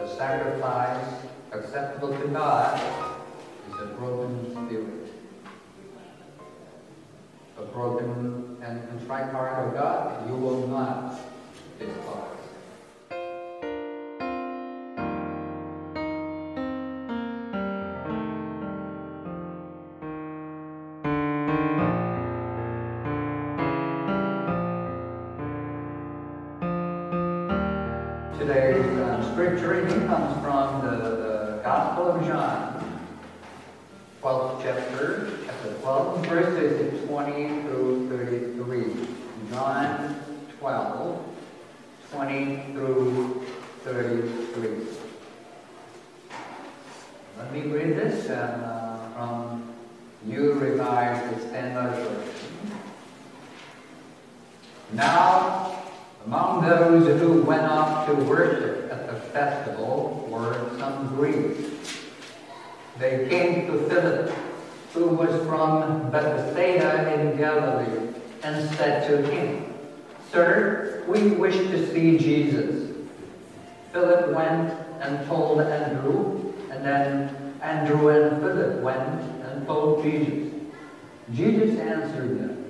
the sacrifice acceptable to God is a broken spirit. A broken and contrite heart of God, you will not despise. Today's um, scripture reading comes from the, the Gospel of John, 12th chapter, chapter 12, verses 20 through 33. John 12, 20 through 33. Let me read this uh, from New Revised Standard Version. Now, those who went off to worship at the festival were some Greeks. They came to Philip, who was from Bethsaida in Galilee, and said to him, Sir, we wish to see Jesus. Philip went and told Andrew, and then Andrew and Philip went and told Jesus. Jesus answered them,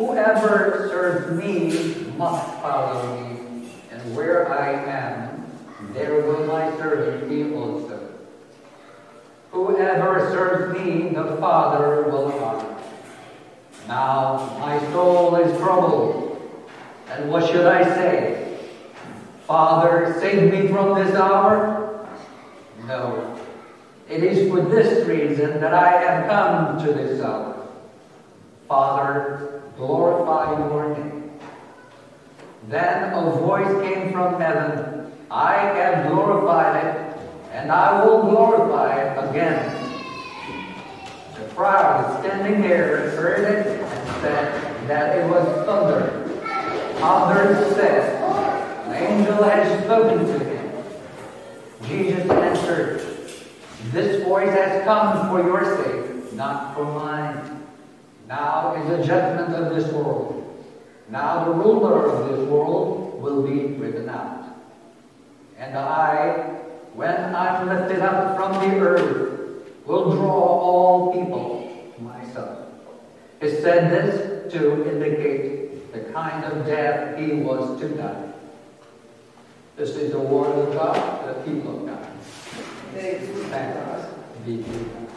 Whoever serves me must follow me, and where I am, there will my servant be also. Whoever serves me, the Father will honor. Now my soul is troubled, and what should I say? Father, save me from this hour? No. It is for this reason that I have come to this hour. Father, glorify your name. Then a voice came from heaven, I have glorified it, and I will glorify it again. The crowd standing there heard it and said that it was thunder. Others said, an angel has spoken to him. Jesus answered, This voice has come for your sake, not for mine. Now is the judgment of this world. Now the ruler of this world will be driven out. And I, when I'm lifted up from the earth, will draw all people to myself. He said this to indicate the kind of death he was to die. This is the word of God, the people of God. Thanks God.